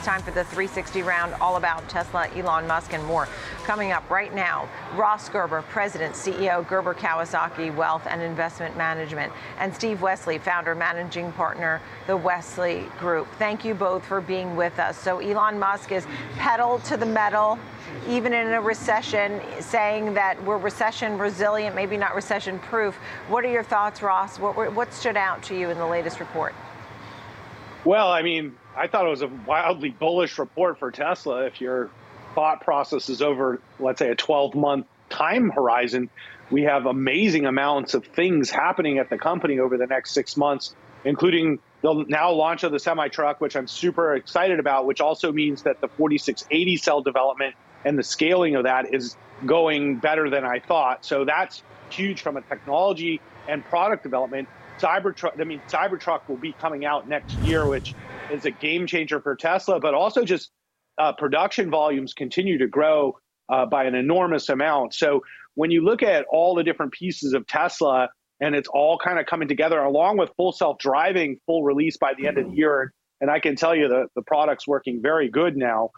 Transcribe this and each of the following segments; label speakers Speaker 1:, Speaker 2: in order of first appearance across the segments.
Speaker 1: It's time for the 360 round, all about Tesla, Elon Musk, and more. Coming up right now, Ross Gerber, President, CEO, Gerber Kawasaki Wealth and Investment Management, and Steve Westly, founder, managing partner, the Westly Group. Thank you both for being with us. So Elon Musk is pedal to the metal even in a recession, saying that we're recession resilient, maybe not recession proof. What are your thoughts, Ross? What, what stood out to you in the latest report?
Speaker 2: Well, I mean, I thought it was a wildly bullish report for Tesla. If your thought process is over, let's say, a 12 month time horizon, we have amazing amounts of things happening at the company over the next six months, including the now launch of the semi truck, which I'm super excited about, which also means that the 4680 cell development and the scaling of that is going better than I thought. So that's huge from a technology and product development. Cybertruck, I mean, Cybertruck will be coming out next year, which is a game changer for Tesla, but also just uh, production volumes continue to grow uh, by an enormous amount. So when you look at all the different pieces of Tesla, and it's all kind of coming together along with full self-driving, full release by the end of the year, and I can tell you that the product's working very good now.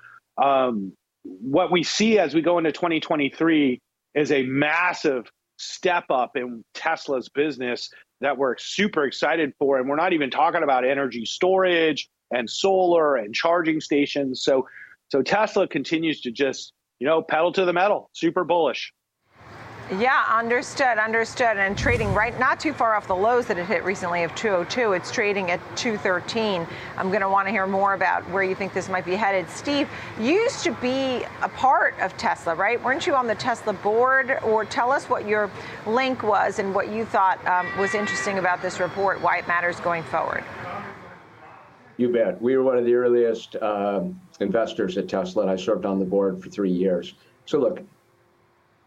Speaker 2: Um, what we see as we go into 2023 is a massive step up in Tesla's business that we're super excited for. And we're not even talking about energy storage and solar and charging stations. So, so Tesla continues to just, you know, pedal to the metal, super bullish.
Speaker 1: Yeah, understood, understood. And trading right not too far off the lows that it hit recently of 202. It's trading at 213. I'm going to want to hear more about where you think this might be headed. Steve, you used to be a part of Tesla, right? Weren't you on the Tesla board? Or tell us what your link was and what you thought um, was interesting about this report, why it matters going forward.
Speaker 3: You bet. We were one of the earliest um, investors at Tesla, and I served on the board for three years. So look,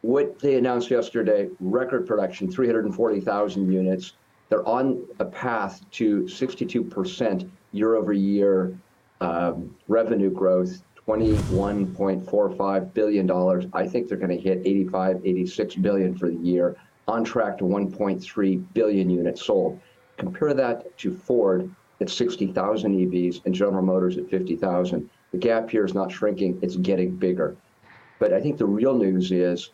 Speaker 3: what they announced yesterday, record production, 340,000 units. They're on a path to 62% year over year um, revenue growth, $21.45 billion. I think they're going to hit 85, 86 billion for the year, on track to 1.3 billion units sold. Compare that to Ford at 60,000 EVs and General Motors at 50,000. The gap here is not shrinking, it's getting bigger. But I think the real news is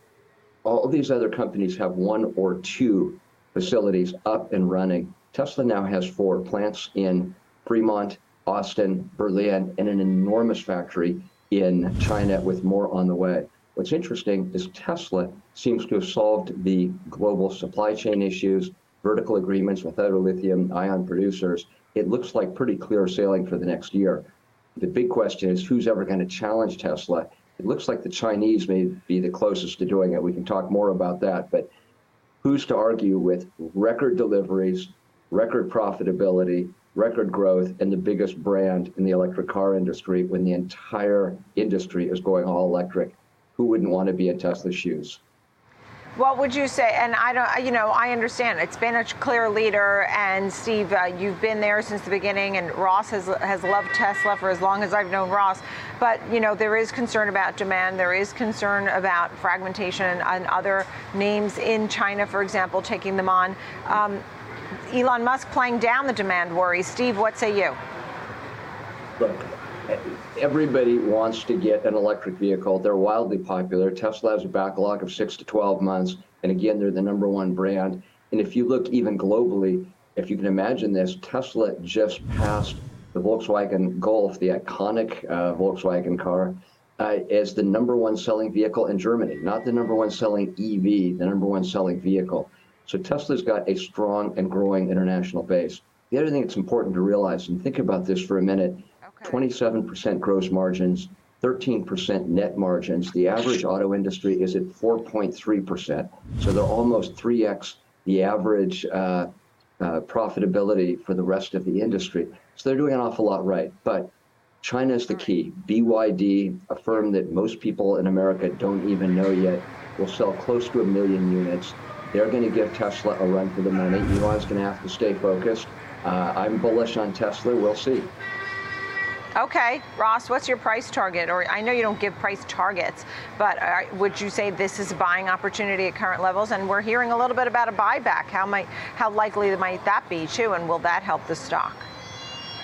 Speaker 3: all these other companies have one or two facilities up and running. Tesla now has four plants in Fremont, Austin, Berlin, and an enormous factory in China with more on the way. What's interesting is Tesla seems to have solved the global supply chain issues, vertical agreements with other lithium ion producers. It looks like pretty clear sailing for the next year. The big question is who's ever going to challenge Tesla it looks like the Chinese may be the closest to doing it. We can talk more about that, but who's to argue with record deliveries, record profitability, record growth, and the biggest brand in the electric car industry when the entire industry is going all electric? Who wouldn't want to be in Tesla's shoes?
Speaker 1: What would you say? And I don't, you know, I understand it's been a clear leader, and Steve, uh, you've been there since the beginning, and Ross has has loved Tesla for as long as I've known Ross. But you know, there is concern about demand. There is concern about fragmentation and other names in China, for example, taking them on. Um, Elon Musk playing down the demand worries. Steve, what say you?
Speaker 3: Look, everybody wants to get an electric vehicle. They're wildly popular. Tesla has a backlog of six to 12 months. And again, they're the number one brand. And if you look even globally, if you can imagine this, Tesla just passed the Volkswagen Golf, the iconic uh, Volkswagen car, uh, as the number one selling vehicle in Germany, not the number one selling EV, the number one selling vehicle. So Tesla's got a strong and growing international base. The other thing that's important to realize, and think about this for a minute, 27% gross margins, 13% net margins. The average auto industry is at 4.3%. So they're almost 3x the average uh, uh, profitability for the rest of the industry. So they're doing an awful lot right. But China is the key. BYD, a firm that most people in America don't even know yet, will sell close to a million units. They're going to give Tesla a run for the money. Elon's going to have to stay focused. Uh, I'm bullish on Tesla. We'll see.
Speaker 1: Okay, Ross, what's your price target? Or I know you don't give price targets, but uh, would you say this is a buying opportunity at current levels? And we're hearing a little bit about a buyback. How might, how likely might that be too? And will that help the stock?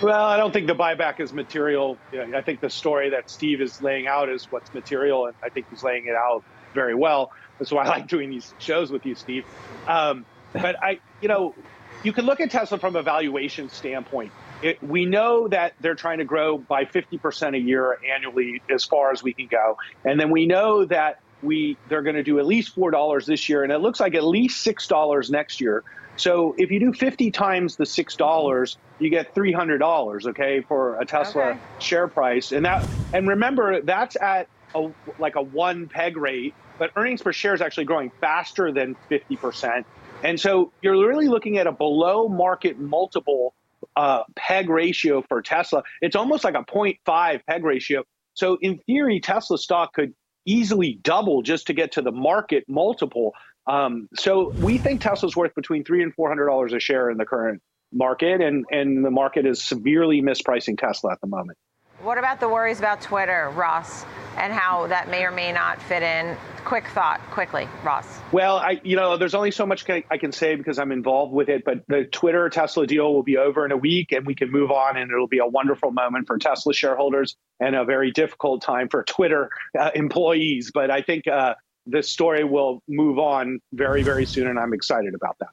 Speaker 2: Well, I don't think the buyback is material. I think the story that Steve is laying out is what's material, and I think he's laying it out very well. That's why I like doing these shows with you, Steve. Um, but I, you know, you can look at Tesla from a valuation standpoint. It, we know that they're trying to grow by 50% a year annually as far as we can go. And then we know that we they're going to do at least $4 this year and it looks like at least $6 next year. So if you do 50 times the $6, you get $300, okay, for a Tesla
Speaker 1: Okay.
Speaker 2: share price. And that and remember that's at a like a one peg rate, but earnings per share is actually growing faster than 50%. And so you're really looking at a below market multiple uh, peg ratio for Tesla. It's almost like a 0.5 peg ratio. So in theory, Tesla stock could easily double just to get to the market multiple. Um, so we think Tesla's worth between three and four hundred dollars a share in the current market, and and the market is severely mispricing Tesla at the moment.
Speaker 1: What about the worries about Twitter, Ross, and how that may or may not fit in? Quick thought, quickly, Ross.
Speaker 2: Well, I you know there's only so much I can say because I'm involved with it, but the Twitter Tesla deal will be over in a week, and we can move on, and it'll be a wonderful moment for Tesla shareholders and a very difficult time for Twitter uh, employees. But I think uh, this story will move on very very soon, and I'm excited about that.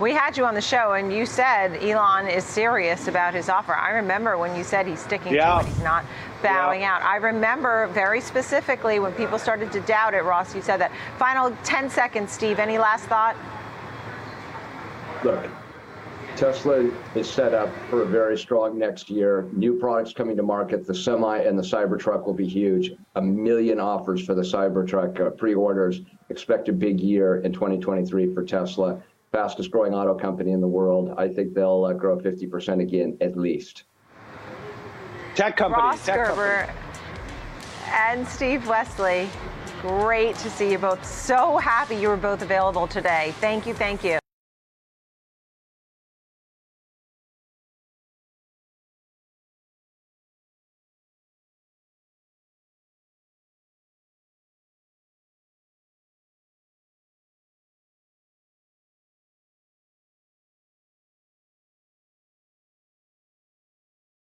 Speaker 1: We had you on the show, and you said Elon is serious about his offer. I remember when you said he's sticking
Speaker 2: Yeah.
Speaker 1: to it, he's not bowing
Speaker 2: Yeah.
Speaker 1: out. I remember very specifically when people started to doubt it, Ross, you said that. Final 10 seconds, Steve. Any last thought?
Speaker 3: Look, Tesla is set up for a very strong next year. New products coming to market. The Semi and the Cybertruck will be huge. A million offers for the Cybertruck uh, pre-orders. Expect a big year in 2023 for Tesla. Fastest growing auto company in the world. I think they'll uh, grow 50% again at least.
Speaker 2: Tech company,
Speaker 1: Ross
Speaker 2: tech company.
Speaker 1: And Steve Westly. Great to see you both. So happy you were both available today. Thank you, thank you.